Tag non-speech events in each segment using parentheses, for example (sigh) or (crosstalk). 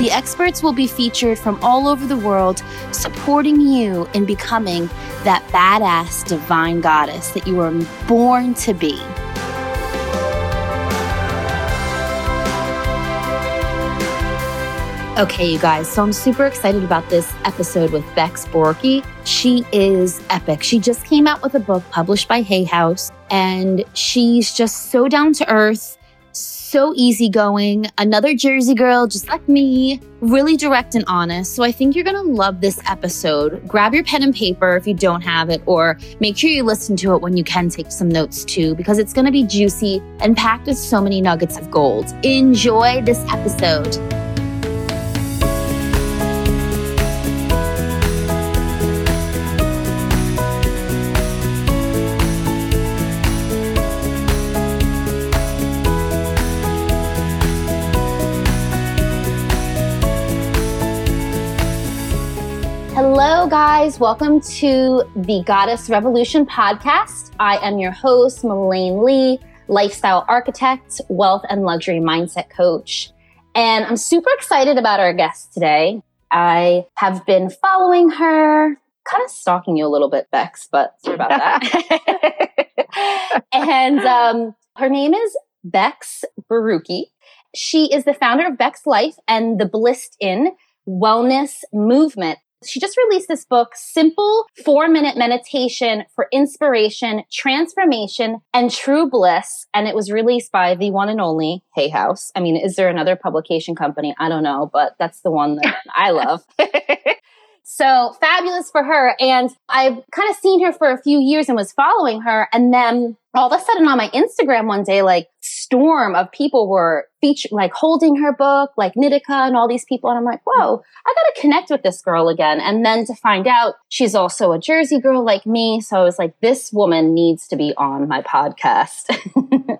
The experts will be featured from all over the world, supporting you in becoming that badass divine goddess that you were born to be. Okay, you guys, so I'm super excited about this episode with Bex Borucki. She is epic. She just came out with a book published by Hay House, and she's just so down to earth so easygoing, another Jersey girl just like me, really direct and honest. So I think you're gonna love this episode. Grab your pen and paper if you don't have it, or make sure you listen to it when you can take some notes too, because it's gonna be juicy and packed with so many nuggets of gold. Enjoy this episode. Guys. Welcome to the Goddess Revolution podcast. I am your host, Melaine Lee, lifestyle architect, wealth and luxury mindset coach. And I'm super excited about our guest today. I have been following her, kind of stalking you a little bit, Bex, but sorry about that. (laughs) and um, her name is Bex Borucki. She is the founder of Bex Life and the Blissed In Wellness Movement. She just released this book, Simple Four Minute Meditation for Inspiration, Transformation, and True Bliss. And it was released by the one and only Hay House. I mean, is there another publication company? I don't know, but that's the one that I love. (laughs) So fabulous for her. And I've kind of seen her for a few years and was following her. And then all of a sudden on my Instagram one day, like storm of people were feature, like holding her book, like Nitika and all these people. And I'm like, whoa, I got to connect with this girl again. And then to find out she's also a Jersey girl like me. So I was like, this woman needs to be on my podcast. (laughs)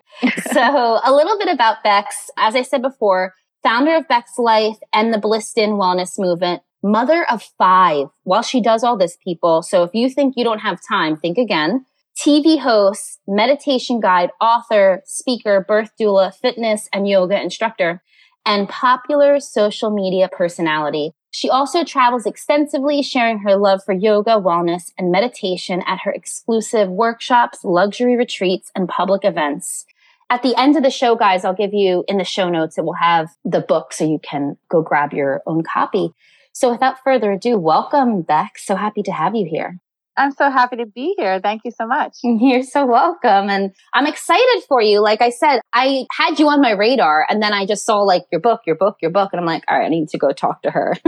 so a little bit about Bex. As I said before, founder of Bex Life and the Blissed In Wellness Movement mother of five while she does all this, people. So if you think you don't have time, think again. TV host, meditation guide, author, speaker, birth doula, fitness and yoga instructor, and popular social media personality. She also travels extensively, sharing her love for yoga, wellness, and meditation at her exclusive workshops, luxury retreats, and public events. At the end of the show, guys, I'll give you in the show notes, it will have the book so you can go grab your own copy. So without further ado, welcome, Bex. So happy to have you here. I'm so happy to be here. Thank you so much. (laughs) You're so welcome. And I'm excited for you. Like I said, I had you on my radar and then I just saw like your book, your book, your book. And I'm like, all right, I need to go talk to her. (laughs)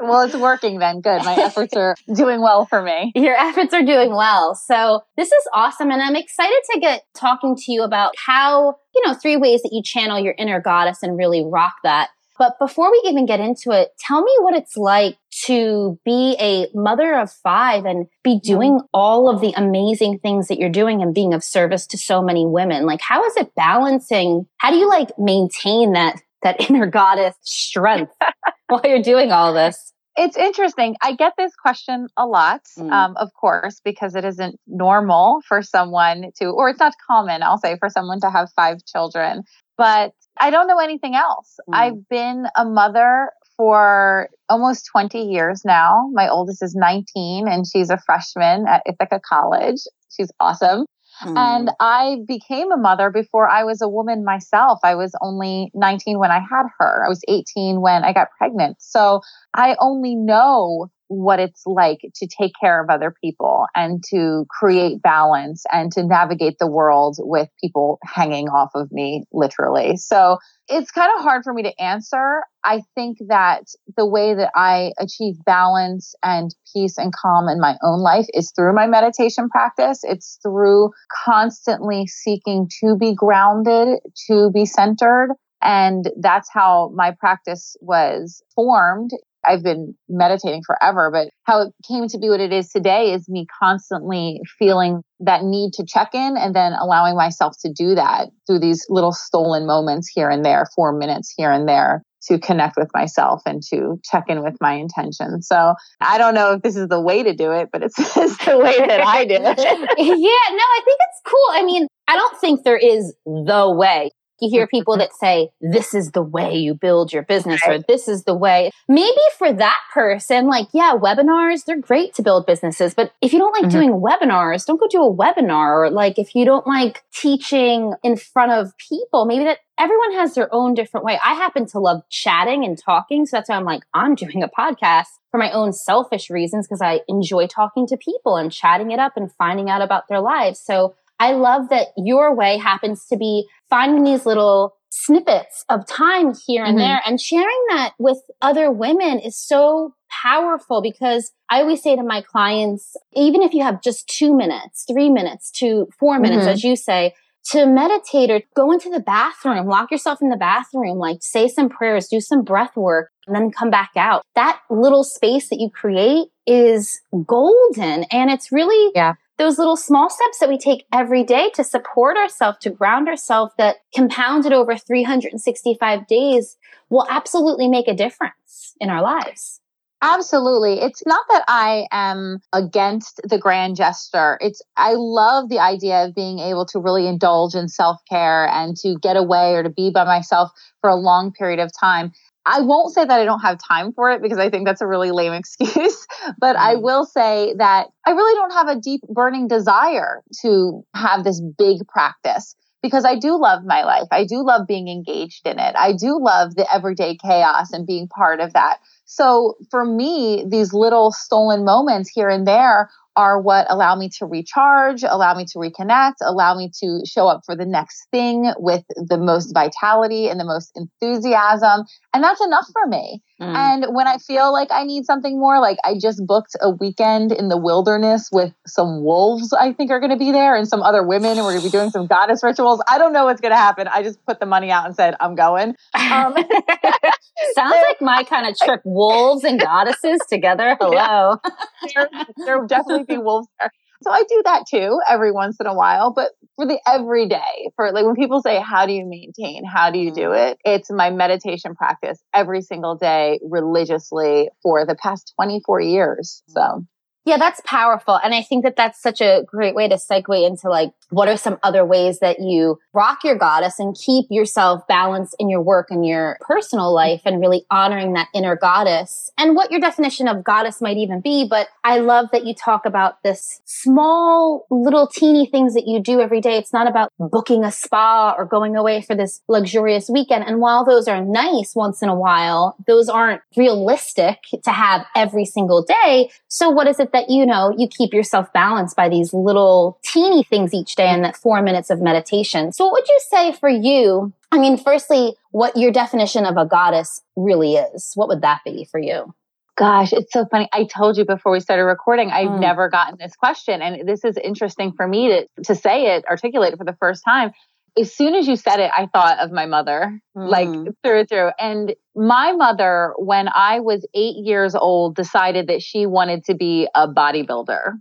well, it's working then. Good. My efforts are (laughs) doing well for me. Your efforts are doing well. So this is awesome. And I'm excited to get talking to you about how, you know, three ways that you channel your inner goddess and really rock that. But before we even get into it, tell me what it's like to be a mother of five and be mm-hmm. doing all of the amazing things that you're doing and being of service to so many women. Like, how is it balancing? How do you like maintain that, that (laughs) inner goddess strength (laughs) while you're doing all this? It's interesting. I get this question a lot, mm. um, of course, because it isn't normal for someone to, or it's not common, I'll say, for someone to have five children. But I don't know anything else. Mm. I've been a mother for almost 20 years now. My oldest is 19 and she's a freshman at Ithaca College. She's awesome. Mm. And I became a mother before I was a woman myself. I was only 19 when I had her. I was 18 when I got pregnant. So I only know what it's like to take care of other people and to create balance and to navigate the world with people hanging off of me, literally. So it's kind of hard for me to answer. I think that the way that I achieve balance and peace and calm in my own life is through my meditation practice. It's through constantly seeking to be grounded, to be centered. And that's how my practice was formed I've been meditating forever, but how it came to be what it is today is me constantly feeling that need to check in and then allowing myself to do that through these little stolen moments here and there, four minutes here and there to connect with myself and to check in with my intention. So I don't know if this is the way to do it, but it's, (laughs) it's the way that I do it. (laughs) yeah, no, I think it's cool. I mean, I don't think there is the way. You hear people that say, this is the way you build your business or this is the way. Maybe for that person, like, yeah, webinars, they're great to build businesses. But if you don't like mm-hmm. doing webinars, don't go do a webinar. Or like, if you don't like teaching in front of people, maybe that everyone has their own different way. I happen to love chatting and talking. So that's why I'm like, I'm doing a podcast for my own selfish reasons because I enjoy talking to people and chatting it up and finding out about their lives. So I love that your way happens to be finding these little snippets of time here and mm-hmm. there and sharing that with other women is so powerful because I always say to my clients, even if you have just two minutes, three minutes to four minutes, mm-hmm. as you say, to meditate or go into the bathroom, lock yourself in the bathroom, like say some prayers, do some breath work, and then come back out. That little space that you create is golden. And it's really yeah those little small steps that we take every day to support ourselves, to ground ourselves that compounded over 365 days will absolutely make a difference in our lives. Absolutely. It's not that I am against the grand gesture. It's, I love the idea of being able to really indulge in self care and to get away or to be by myself for a long period of time. I won't say that I don't have time for it because I think that's a really lame (laughs) excuse, but I mm. will say that I really don't have a deep burning desire to have this big practice because I do love my life. I do love being engaged in it. I do love the everyday chaos and being part of that. So for me, these little stolen moments here and there are what allow me to recharge, allow me to reconnect, allow me to show up for the next thing with the most vitality and the most enthusiasm. And that's enough for me. Mm. And when I feel like I need something more, like I just booked a weekend in the wilderness with some wolves, I think are going to be there, and some other women, and we're going to be doing some goddess rituals. I don't know what's going to happen. I just put the money out and said, I'm going. Um, (laughs) Sounds like my kind of trip wolves and goddesses together. (laughs) Hello. Yeah. there, there will definitely be wolves there. So I do that too every once in a while, but for the everyday, for like when people say, how do you maintain? How do you do mm-hmm. it? It's my meditation practice every single day religiously for the past 24 years. So yeah, that's powerful. And I think that that's such a great way to segue into like, what are some other ways that you rock your goddess and keep yourself balanced in your work and your personal life and really honoring that inner goddess and what your definition of goddess might even be. But I love that you talk about this small little teeny things that you do every day. It's not about booking a spa or going away for this luxurious weekend. And while those are nice once in a while, those aren't realistic to have every single day. So what is it that that, you know, you keep yourself balanced by these little teeny things each day and that four minutes of meditation. So what would you say for you? I mean, firstly, what your definition of a goddess really is. What would that be for you? Gosh, it's so funny. I told you before we started recording, I've mm. never gotten this question. And this is interesting for me to, to say it, articulate it for the first time as soon as you said it, I thought of my mother, mm. like through and through. And my mother, when I was eight years old, decided that she wanted to be a bodybuilder.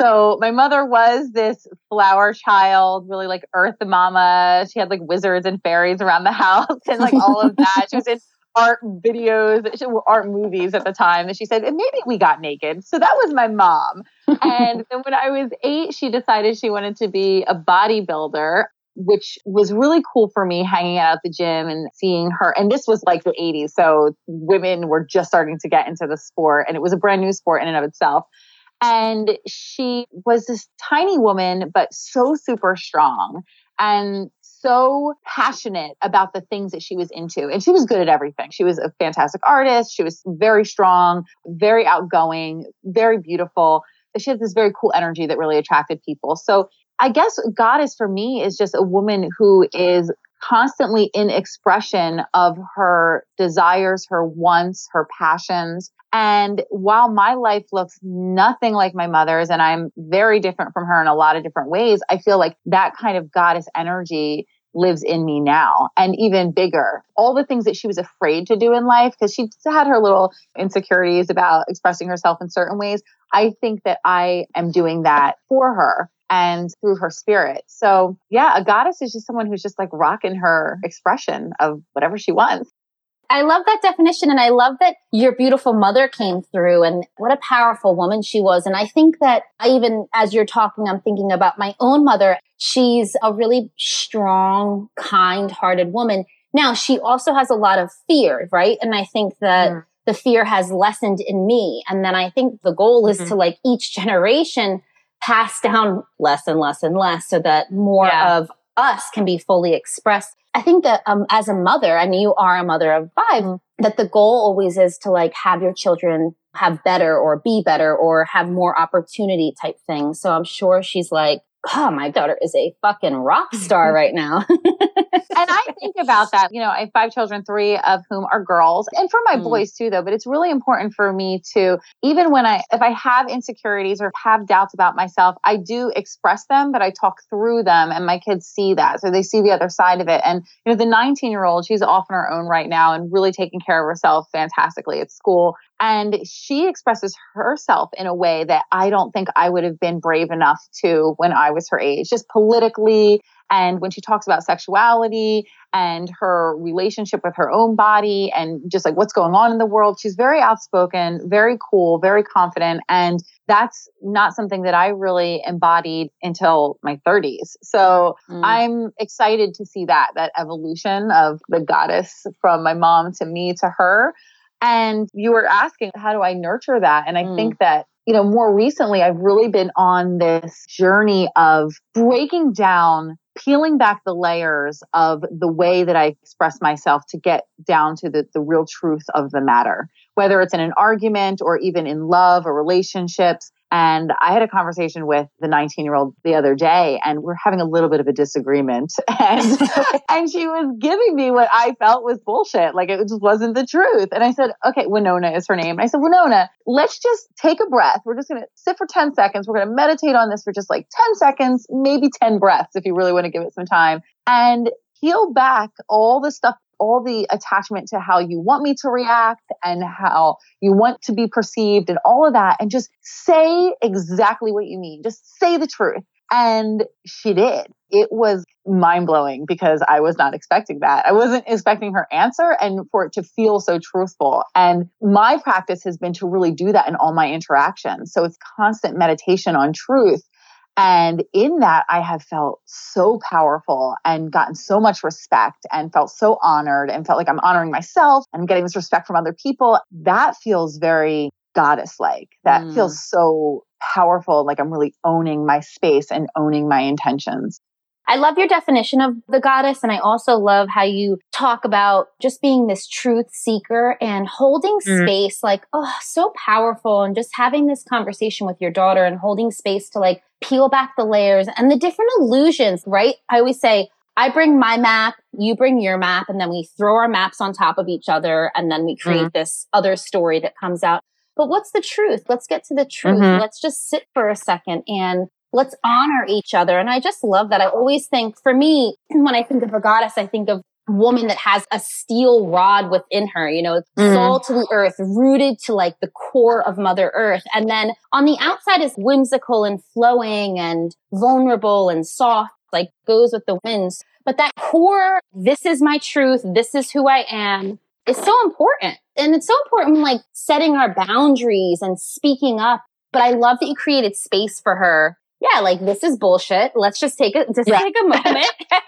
So my mother was this flower child, really like earth mama. She had like wizards and fairies around the (laughs) house and like all of that. she was in (laughs) art videos, art movies at the time. And she said, and maybe we got naked. So that was my mom. (laughs) and then when I was eight, she decided she wanted to be a bodybuilder which was really cool for me hanging out at the gym and seeing her. And this was like the 80s. So women were just starting to get into the sport and it was a brand new sport in and of itself. And she was this tiny woman, but so super strong and so passionate about the things that she was into. And she was good at everything. She was a fantastic artist. She was very strong, very outgoing, very beautiful. She had this very cool energy that really attracted people. So I guess goddess for me is just a woman who is constantly in expression of her desires, her wants, her passions. And while my life looks nothing like my mother's and I'm very different from her in a lot of different ways, I feel like that kind of goddess energy lives in me now and even bigger. All the things that she was afraid to do in life because she had her little insecurities about expressing herself in certain ways. I think that I am doing that for her and through her spirit. So, yeah, a goddess is just someone who's just like rocking her expression of whatever she wants. I love that definition. And I love that your beautiful mother came through and what a powerful woman she was. And I think that I even, as you're talking, I'm thinking about my own mother. She's a really strong, kind hearted woman. Now she also has a lot of fear, right? And I think that mm. the fear has lessened in me. And then I think the goal is mm-hmm. to like each generation pass down less and less and less so that more yeah. of us can be fully expressed. I think that um, as a mother, I mean, you are a mother of 5 mm-hmm. that the goal always is to like have your children have better or be better or have more opportunity type thing. So I'm sure she's like, oh, my daughter is a fucking rock (laughs) star right now. (laughs) and I think about that. You know, I have five children, three of whom are girls, and for my mm. boys too, though. But it's really important for me to, even when I, if I have insecurities or have doubts about myself, I do express them, but I talk through them, and my kids see that, so they see the other side of it. And you know, the 19 year old, she's off on her own right now and really taking care of herself fantastically at school. And she expresses herself in a way that I don't think I would have been brave enough to when I was her age, just politically and when she talks about sexuality and her relationship with her own body and just like what's going on in the world, she's very outspoken, very cool, very confident. And that's not something that I really embodied until my 30s. So mm. I'm excited to see that, that evolution of the goddess from my mom to me to her. And you were asking, how do I nurture that? And I mm. think that you know, more recently, I've really been on this journey of breaking down peeling back the layers of the way that I express myself to get down to the, the real truth of the matter, whether it's in an argument or even in love or relationships. And I had a conversation with the 19 year old the other day and we're having a little bit of a disagreement. (laughs) And, (laughs) and she was giving me what I felt was bullshit. Like it just wasn't the truth. And I said, okay, Winona is her name. And I said, Winona, let's just take a breath. We're just going to sit for 10 seconds. We're going to meditate on this for just like 10 seconds, maybe 10 breaths if you really want to give it some time and peel back all the stuff all the attachment to how you want me to react and how you want to be perceived and all of that and just say exactly what you mean. Just say the truth. And she did. It was mind blowing because I was not expecting that. I wasn't expecting her answer and for it to feel so truthful. And my practice has been to really do that in all my interactions. So it's constant meditation on truth and in that, I have felt so powerful and gotten so much respect and felt so honored and felt like I'm honoring myself and I'm getting this respect from other people. That feels very goddess like. That mm. feels so powerful. Like I'm really owning my space and owning my intentions. I love your definition of the goddess. And I also love how you talk about just being this truth seeker and holding mm. space, like, oh, so powerful. And just having this conversation with your daughter and holding space to like peel back the layers and the different illusions, right? I always say, I bring my map, you bring your map, and then we throw our maps on top of each other. And then we create mm. this other story that comes out. But what's the truth? Let's get to the truth. Mm-hmm. Let's just sit for a second and let's honor each other. And I just love that. I always think for me, (clears throat) when I think of a goddess, I think of woman that has a steel rod within her, you know, mm-hmm. soul to the earth, rooted to like the core of mother earth. And then on the outside is whimsical and flowing and vulnerable and soft, like goes with the winds. But that core, this is my truth. This is who I am is so important. And it's so important, like setting our boundaries and speaking up. But I love that you created space for her yeah, like this is bullshit. Let's just take a just yeah. take a moment. (laughs)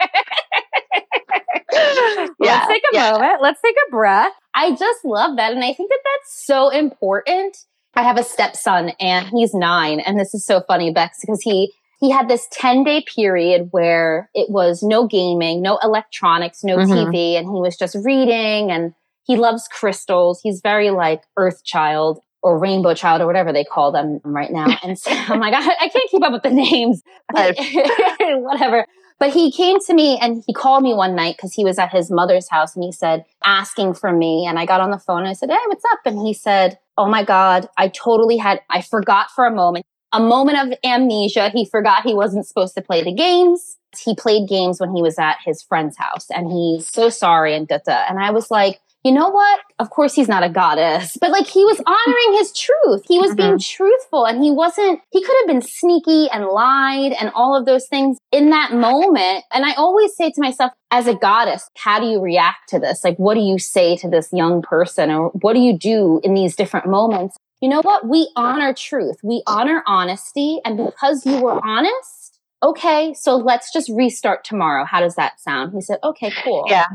(laughs) yeah, Let's take a yeah. moment. Let's take a breath. I just love that. And I think that that's so important. I have a stepson and he's nine. And this is so funny, Bex, because he, he had this 10 day period where it was no gaming, no electronics, no mm-hmm. TV. And he was just reading and he loves crystals. He's very like earth child or rainbow child or whatever they call them right now. And so I'm like, I, I can't keep up with the names, (laughs) but (laughs) whatever. But he came to me and he called me one night because he was at his mother's house and he said, asking for me. And I got on the phone and I said, Hey, what's up? And he said, Oh my God, I totally had, I forgot for a moment. a moment of amnesia. He forgot he wasn't supposed to play the games. He played games when he was at his friend's house and he's so sorry and da da. And I was like, you know what? Of course he's not a goddess, but like he was honoring his truth. He was mm-hmm. being truthful and he wasn't, he could have been sneaky and lied and all of those things in that moment. And I always say to myself, as a goddess, how do you react to this? Like, what do you say to this young person or what do you do in these different moments? You know what? We honor truth. We honor honesty. And because you were honest, okay, so let's just restart tomorrow. How does that sound? He said, okay, cool. Yeah.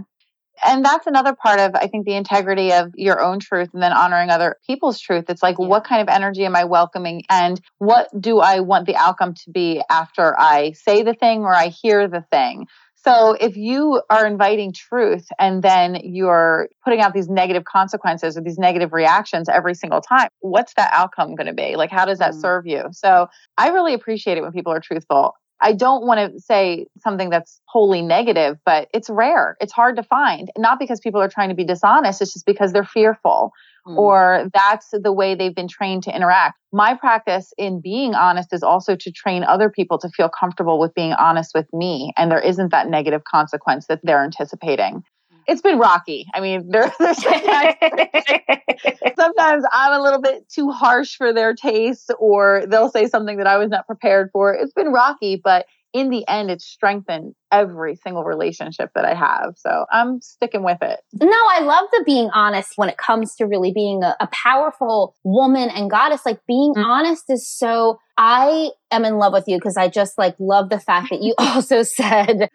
And that's another part of, I think, the integrity of your own truth and then honoring other people's truth. It's like, yeah. what kind of energy am I welcoming? And what do I want the outcome to be after I say the thing or I hear the thing? So if you are inviting truth and then you're putting out these negative consequences or these negative reactions every single time, what's that outcome going to be? Like, how does that mm. serve you? So I really appreciate it when people are truthful. I don't want to say something that's wholly negative, but it's rare. It's hard to find. Not because people are trying to be dishonest, it's just because they're fearful mm. or that's the way they've been trained to interact. My practice in being honest is also to train other people to feel comfortable with being honest with me. And there isn't that negative consequence that they're anticipating it's been rocky. I mean, there, (laughs) there's sometimes, (laughs) sometimes I'm a little bit too harsh for their taste, or they'll say something that I was not prepared for. It's been rocky, but in the end, it's strengthened every single relationship that I have. So I'm sticking with it. No, I love the being honest when it comes to really being a, a powerful woman and goddess. Like being mm-hmm. honest is so, I am in love with you because I just like love the fact that you (laughs) also said,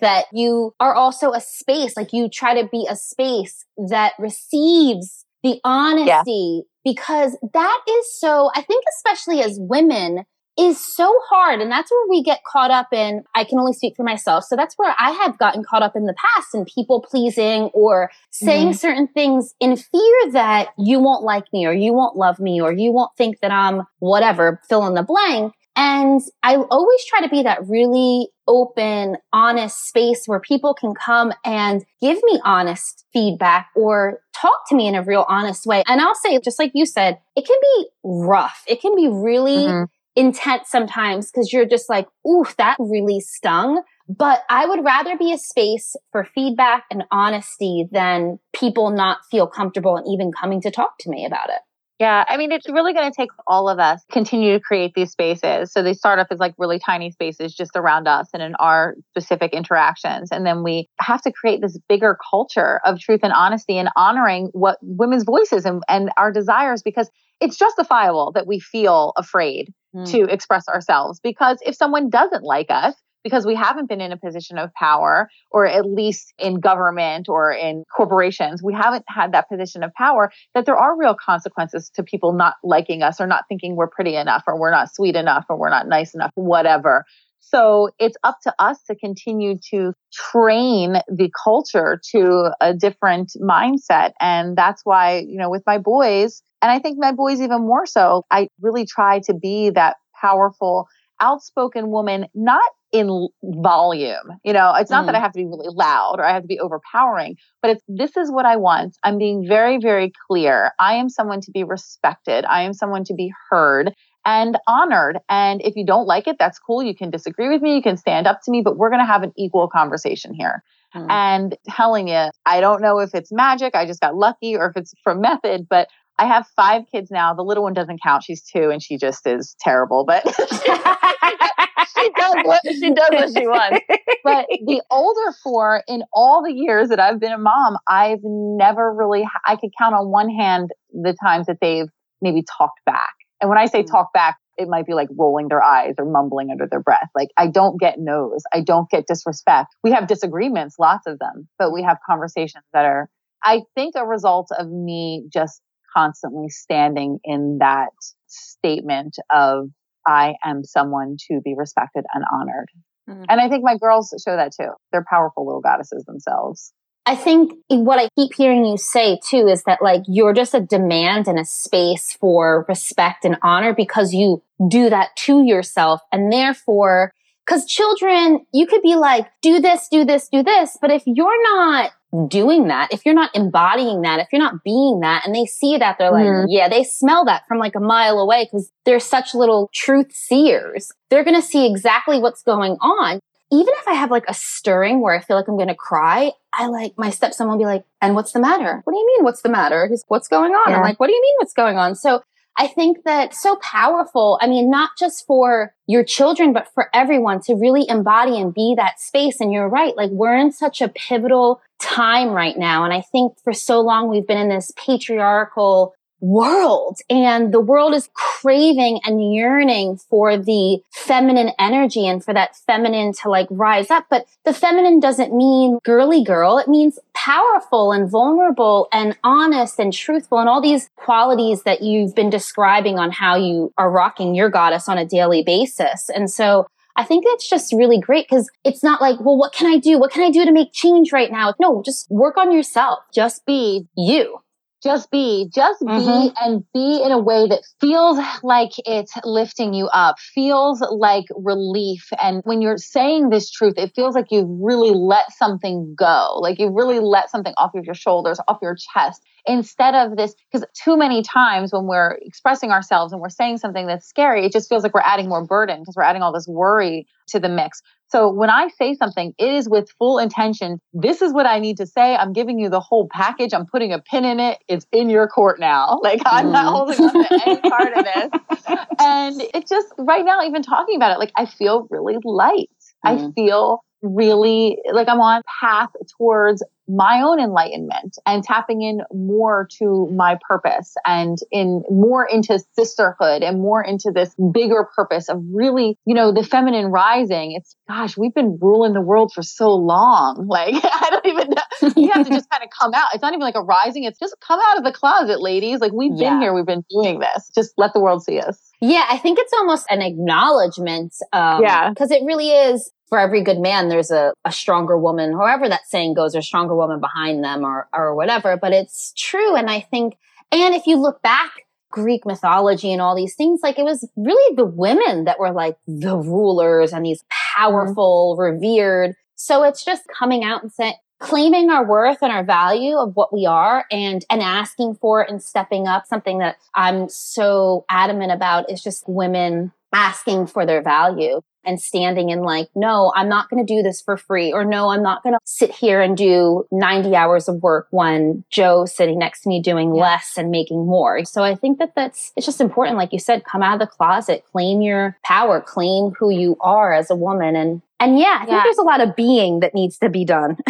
that you are also a space, like you try to be a space that receives the honesty yeah. because that is so, I think, especially as women, is so hard. And that's where we get caught up in, I can only speak for myself. So that's where I have gotten caught up in the past in people pleasing or saying mm-hmm. certain things in fear that you won't like me or you won't love me or you won't think that I'm whatever, fill in the blank. And I always try to be that really open, honest space where people can come and give me honest feedback or talk to me in a real honest way. And I'll say, just like you said, it can be rough. It can be really mm-hmm. intense sometimes because you're just like, ooh, that really stung. But I would rather be a space for feedback and honesty than people not feel comfortable and even coming to talk to me about it. Yeah, I mean, it's really going to take all of us continue to create these spaces. So they start off as like really tiny spaces just around us and in our specific interactions. And then we have to create this bigger culture of truth and honesty and honoring what women's voices and, and our desires because it's justifiable that we feel afraid mm. to express ourselves because if someone doesn't like us, because we haven't been in a position of power, or at least in government or in corporations, we haven't had that position of power, that there are real consequences to people not liking us or not thinking we're pretty enough or we're not sweet enough or we're not nice enough, whatever. So it's up to us to continue to train the culture to a different mindset. And that's why, you know, with my boys, and I think my boys even more so, I really try to be that powerful, outspoken woman, not in volume. You know, it's not mm. that I have to be really loud or I have to be overpowering, but it's this is what I want. I'm being very, very clear. I am someone to be respected. I am someone to be heard and honored. And if you don't like it, that's cool. You can disagree with me. You can stand up to me, but we're going to have an equal conversation here. Mm. And telling you, I don't know if it's magic. I just got lucky or if it's from method, but I have five kids now. The little one doesn't count. She's two and she just is terrible, but (laughs) (laughs) (laughs) (laughs) she does what she does what she wants. But the older four, in all the years that I've been a mom, I've never really. I could count on one hand the times that they've maybe talked back. And when I say mm. talk back, it might be like rolling their eyes or mumbling under their breath. Like I don't get no's. I don't get disrespect. We have disagreements, lots of them, but we have conversations that are, I think, a result of me just constantly standing in that statement of I am someone to be respected and honored. Mm-hmm. And I think my girls show that too. They're powerful little goddesses themselves. I think what I keep hearing you say too is that like you're just a demand and a space for respect and honor because you do that to yourself. And therefore, cause children, you could be like, do this, do this, do this. But if you're not doing that, if you're not embodying that, if you're not being that, and they see that, they're like, mm-hmm. yeah, they smell that from like a mile away because they're such little truth seers. They're going to see exactly what's going on. Even if I have like a stirring where I feel like I'm going to cry, I like my stepson will be like, and what's the matter? What do you mean? What's the matter? He's, what's going on? Yeah. I'm like, what do you mean? What's going on? So I think that so powerful. I mean, not just for your children, but for everyone to really embody and be that space. And you're right. Like we're in such a pivotal time right now. And I think for so long we've been in this patriarchal world and the world is craving and yearning for the feminine energy and for that feminine to like rise up. But the feminine doesn't mean girly girl. It means powerful and vulnerable and honest and truthful and all these qualities that you've been describing on how you are rocking your goddess on a daily basis. And so I think that's just really great because it's not like, well, what can I do? What can I do to make change right now? No, just work on yourself. Just be you just be, just be mm-hmm. and be in a way that feels like it's lifting you up, feels like relief. And when you're saying this truth, it feels like you've really let something go, like you've really let something off of your shoulders, off your chest instead of this because too many times when we're expressing ourselves and we're saying something that's scary it just feels like we're adding more burden because we're adding all this worry to the mix so when I say something, it is with full intention. This is what I need to say. I'm giving you the whole package. I'm putting a pin in it. It's in your court now. (laughs) Like I'm not mm-hmm. holding on to any part of this. And it just right now, even talking about it, like I feel really light. Mm. I mm-hmm. feel really like I'm on path towards my own enlightenment and tapping in more to my purpose and in more into sisterhood and more into this bigger purpose of really, you know, the feminine rising. It's gosh, we've been ruling the world for so long. (laughs) Like I don't even know. You have to just kind of come out. It's not even like a rising. It's just come out of the closet, ladies. Like we've yeah. been here. We've been doing this. Just let the world see us. Yeah, I think it's almost an acknowledgement. Um, yeah. Because it really is for every good man, there's a, a stronger woman, however that saying goes, or stronger woman behind them or, or whatever. But it's true. And I think, and if you look back, Greek mythology and all these things, like it was really the women that were like the rulers and these powerful, mm-hmm. revered. So it's just coming out and saying, claiming our worth and our value of what we are and and asking for it and stepping up something that I'm so adamant about is just women asking for their value and standing in like, no, I'm not going to do this for free or no, I'm not going to sit here and do 90 hours of work when Joe's sitting next to me doing yeah. less and making more. So I think that that's, it's just important. Like you said, come out of the closet, claim your power, claim who you are as a woman. And, and yeah, I think yeah. there's a lot of being that needs to be done. (laughs)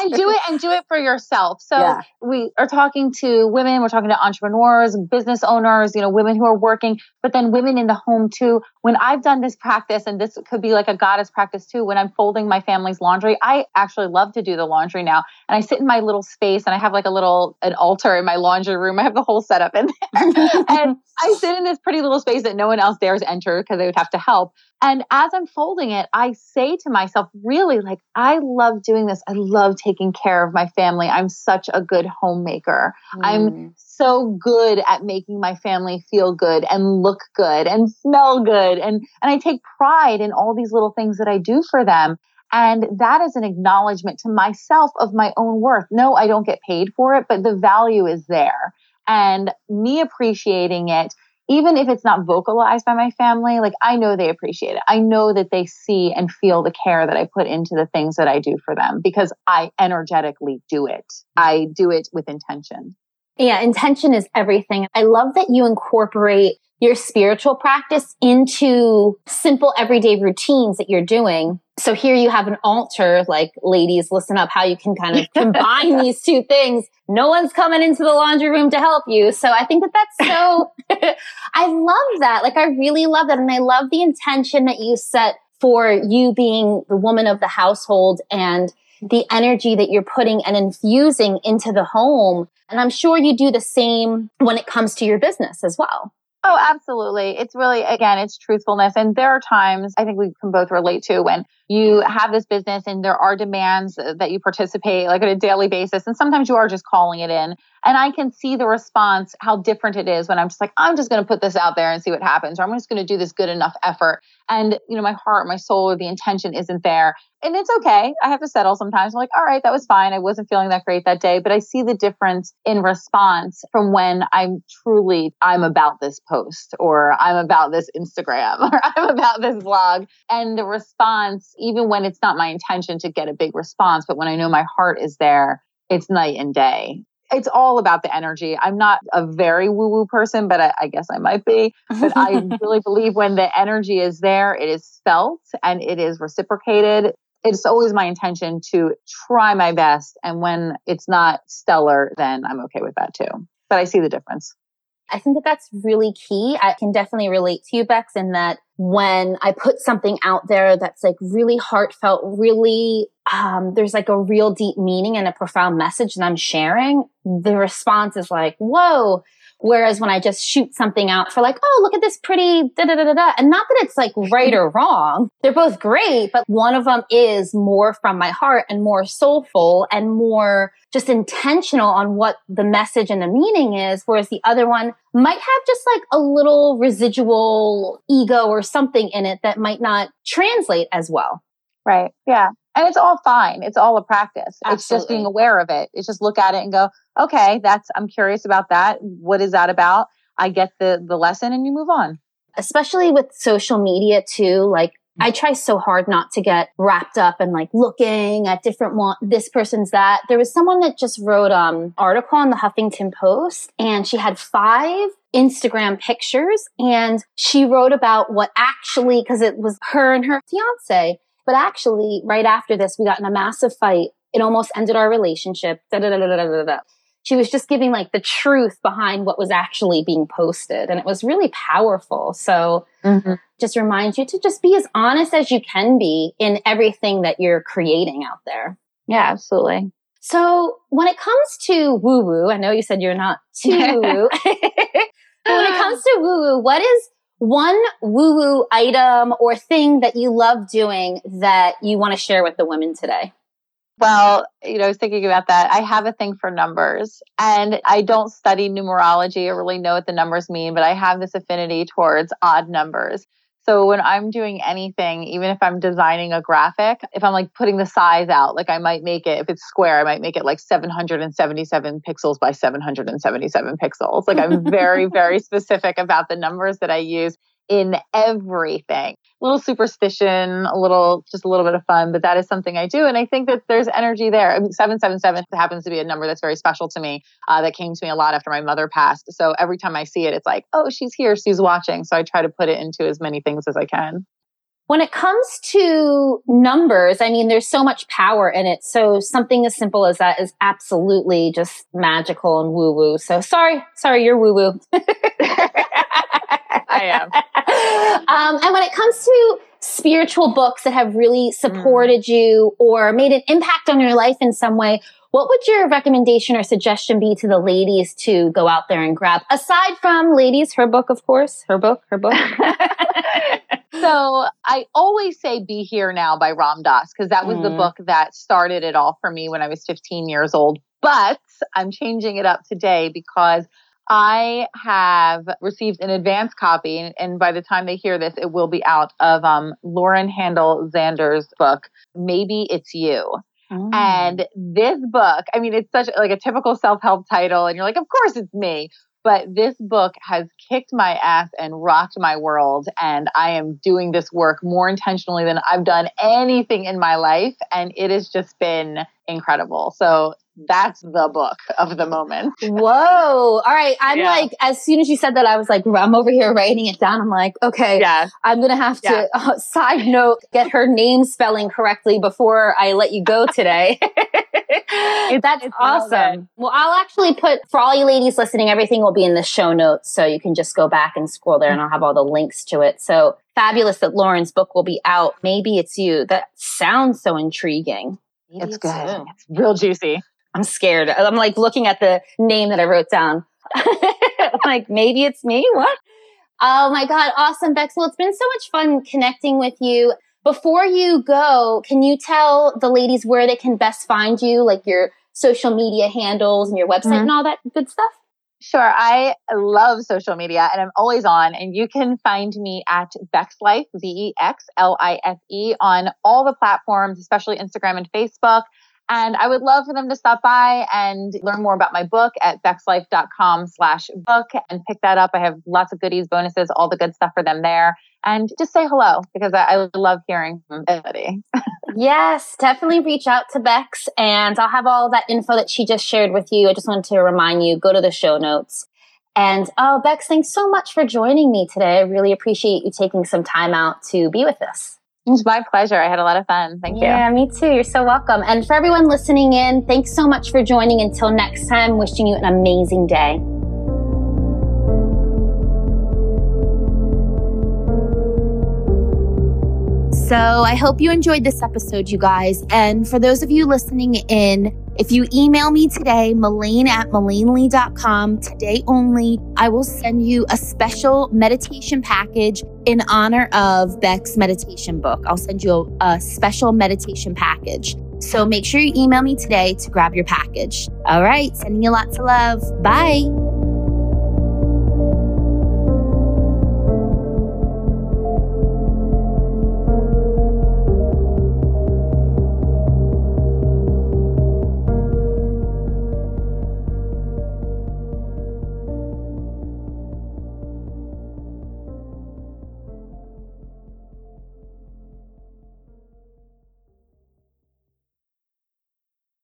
and do it and do it for yourself. So yeah. we are talking to women, we're talking to entrepreneurs, business owners, you know, women who are working, but then women in the home too. When I've done this practice, and this could be like a goddess practice too, when I'm folding my family's laundry, I actually love to do the laundry now. And I sit in my little space and I have like a little an altar in my laundry room. I have the whole setup in there. (laughs) and I sit in this pretty little space that no one else dares enter because they would have to help. And as I'm folding it, I say to myself, really, like, I love doing this. I love taking care of my family. I'm such a good homemaker. Mm. I'm so good at making my family feel good and look good and smell good. And, and I take pride in all these little things that I do for them. And that is an acknowledgement to myself of my own worth. No, I don't get paid for it, but the value is there. And me appreciating it even if it's not vocalized by my family, like I know they appreciate it. I know that they see and feel the care that I put into the things that I do for them because I energetically do it. I do it with intention. Yeah, intention is everything. I love that you incorporate your spiritual practice into simple everyday routines that you're doing. So here you have an altar, like ladies, listen up how you can kind of combine (laughs) these two things. No one's coming into the laundry room to help you. So I think that that's so, (laughs) I love that. Like I really love that. And I love the intention that you set for you being the woman of the household and the energy that you're putting and infusing into the home. And I'm sure you do the same when it comes to your business as well. Oh, absolutely. It's really, again, it's truthfulness. And there are times I think we can both relate to when you have this business and there are demands that you participate like on a daily basis. And sometimes you are just calling it in. And I can see the response, how different it is when I'm just like, I'm just going to put this out there and see what happens, or I'm just going to do this good enough effort. And, you know, my heart, my soul, or the intention isn't there. And it's okay. I have to settle sometimes. I'm like, all right, that was fine. I wasn't feeling that great that day. But I see the difference in response from when I'm truly, I'm about this post, or I'm about this Instagram, (laughs) or I'm about this blog. And the response, even when it's not my intention to get a big response, but when I know my heart is there, it's night and day it's all about the energy. I'm not a very woo woo person, but I, I, guess I might be. But I (laughs) really believe when the energy is there, it is felt and it is reciprocated. It's always my intention to try my best. And when it's not stellar, then I'm okay with that too. But I see the difference. I think that that's really key. I can definitely relate to you, Bex, in that when I put something out there that's like really heartfelt, really, um, there's like a real deep meaning and a profound message that I'm sharing, the response is like, whoa, Whereas when I just shoot something out for like, oh, look at this pretty da da da da da. And not that it's like right or wrong. They're both great, but one of them is more from my heart and more soulful and more just intentional on what the message and the meaning is. Whereas the other one might have just like a little residual ego or something in it that might not translate as well. Right. Yeah. And it's all fine. It's all a practice. Absolutely. It's just being aware of it. It's just look at it and go, okay, that's, I'm curious about that. What is that about? I get the, the lesson and you move on. Especially with social media too. Like I try so hard not to get wrapped up and like looking at different one, this person's that. There was someone that just wrote um article on the Huffington Post and she had five Instagram pictures and she wrote about what actually, cause it was her and her fiance but actually, right after this, we got in a massive fight. It almost ended our relationship. Da, da, da, she was just giving like the truth behind what was actually being posted. And it was really powerful. So mm-hmm. just remind you to just be as honest as you can be in everything that you're creating out there. Yeah, absolutely. So when it comes to woo woo, I know you said you're not too (laughs) woo woo. (laughs) when it comes to woo woo, what is one woo woo item or thing that you love doing that you want to share with the women today? Well, you know, I was thinking about that. I have a thing for numbers and I don't study numerology or really know what the numbers mean, but I have this affinity towards odd numbers. So when I'm doing anything, even if I'm designing a graphic, if I'm like putting the size out, like I might make it, if it's square, I might make it like 777 pixels by 777 pixels. Like I'm very, (laughs) very specific about the numbers that I use in everything. A little superstition, a little, just a little bit of fun, but that is something I do. And I think that there's energy there. I mean, 777 happens to be a number that's very special to me, uh, that came to me a lot after my mother passed. So every time I see it, it's like, oh, she's here, she's watching. So I try to put it into as many things as I can. When it comes to numbers, I mean, there's so much power in it. So something as simple as that is absolutely just magical and woo woo. So sorry, sorry, you're woo woo. (laughs) I am. (laughs) um, and when it comes to spiritual books that have really supported mm. you or made an impact on your life in some way, what would your recommendation or suggestion be to the ladies to go out there and grab? Aside from ladies, her book, of course, her book, her book. (laughs) so I always say Be Here Now by Ram Dass because that was mm. the book that started it all for me when I was 15 years old. But I'm changing it up today because I have received an advance copy, and by the time they hear this, it will be out of um, Lauren Handel Zander's book, Maybe It's You. Mm. And this book, I mean, it's such like a typical self help title, and you're like, of course it's me. But this book has kicked my ass and rocked my world. And I am doing this work more intentionally than I've done anything in my life. And it has just been incredible. So that's the book of the moment. (laughs) Whoa. All right. I'm yeah. like, as soon as you said that, I was like, I'm over here writing it down. I'm like, okay, yeah. I'm going to have to, yeah. (laughs) uh, side note, get her name spelling correctly before I let you go today. (laughs) that's it's awesome. Well, I'll actually put, for all you ladies listening, everything will be in the show notes. So you can just go back and scroll there and I'll have all the links to it. So fabulous that Lauren's book will be out. Maybe it's you. That sounds so intriguing. Maybe it's, it's good. You. It's real juicy. I'm scared. I'm like looking at the name that I wrote down. (laughs) I'm like, maybe it's me. What? Oh my God. Awesome, Bex. Well, it's been so much fun connecting with you. Before you go, can you tell the ladies where they can best find you, like your social media handles and your website mm-hmm. and all that good stuff? Sure. I love social media and I'm always on. And you can find me at Bex Life, B E X L I F E, on all the platforms, especially Instagram and Facebook. And I would love for them to stop by and learn more about my book at bexlife.com slash book and pick that up. I have lots of goodies, bonuses, all the good stuff for them there. And just say hello because I, I love hearing from everybody. yes, definitely reach out to Bex and I'll have all that info that she just shared with you. I just wanted to remind you, go to the show notes. And oh, Bex, thanks so much for joining me today. I really appreciate you taking some time out to be with us. It's my pleasure. I had a lot of fun. Thank yeah, you. Yeah, me too. You're so welcome. And for everyone listening in, thanks so much for joining. Until next time, wishing you an amazing day. So I hope you enjoyed this episode, you guys. And for those of you listening in, if you email me today, Malene at MelaineLee.com, today only, I will send you a special meditation package in honor of Bex meditation book. I'll send you a, a special meditation package. So make sure you email me today to grab your package. All right, sending you lots of love. Bye.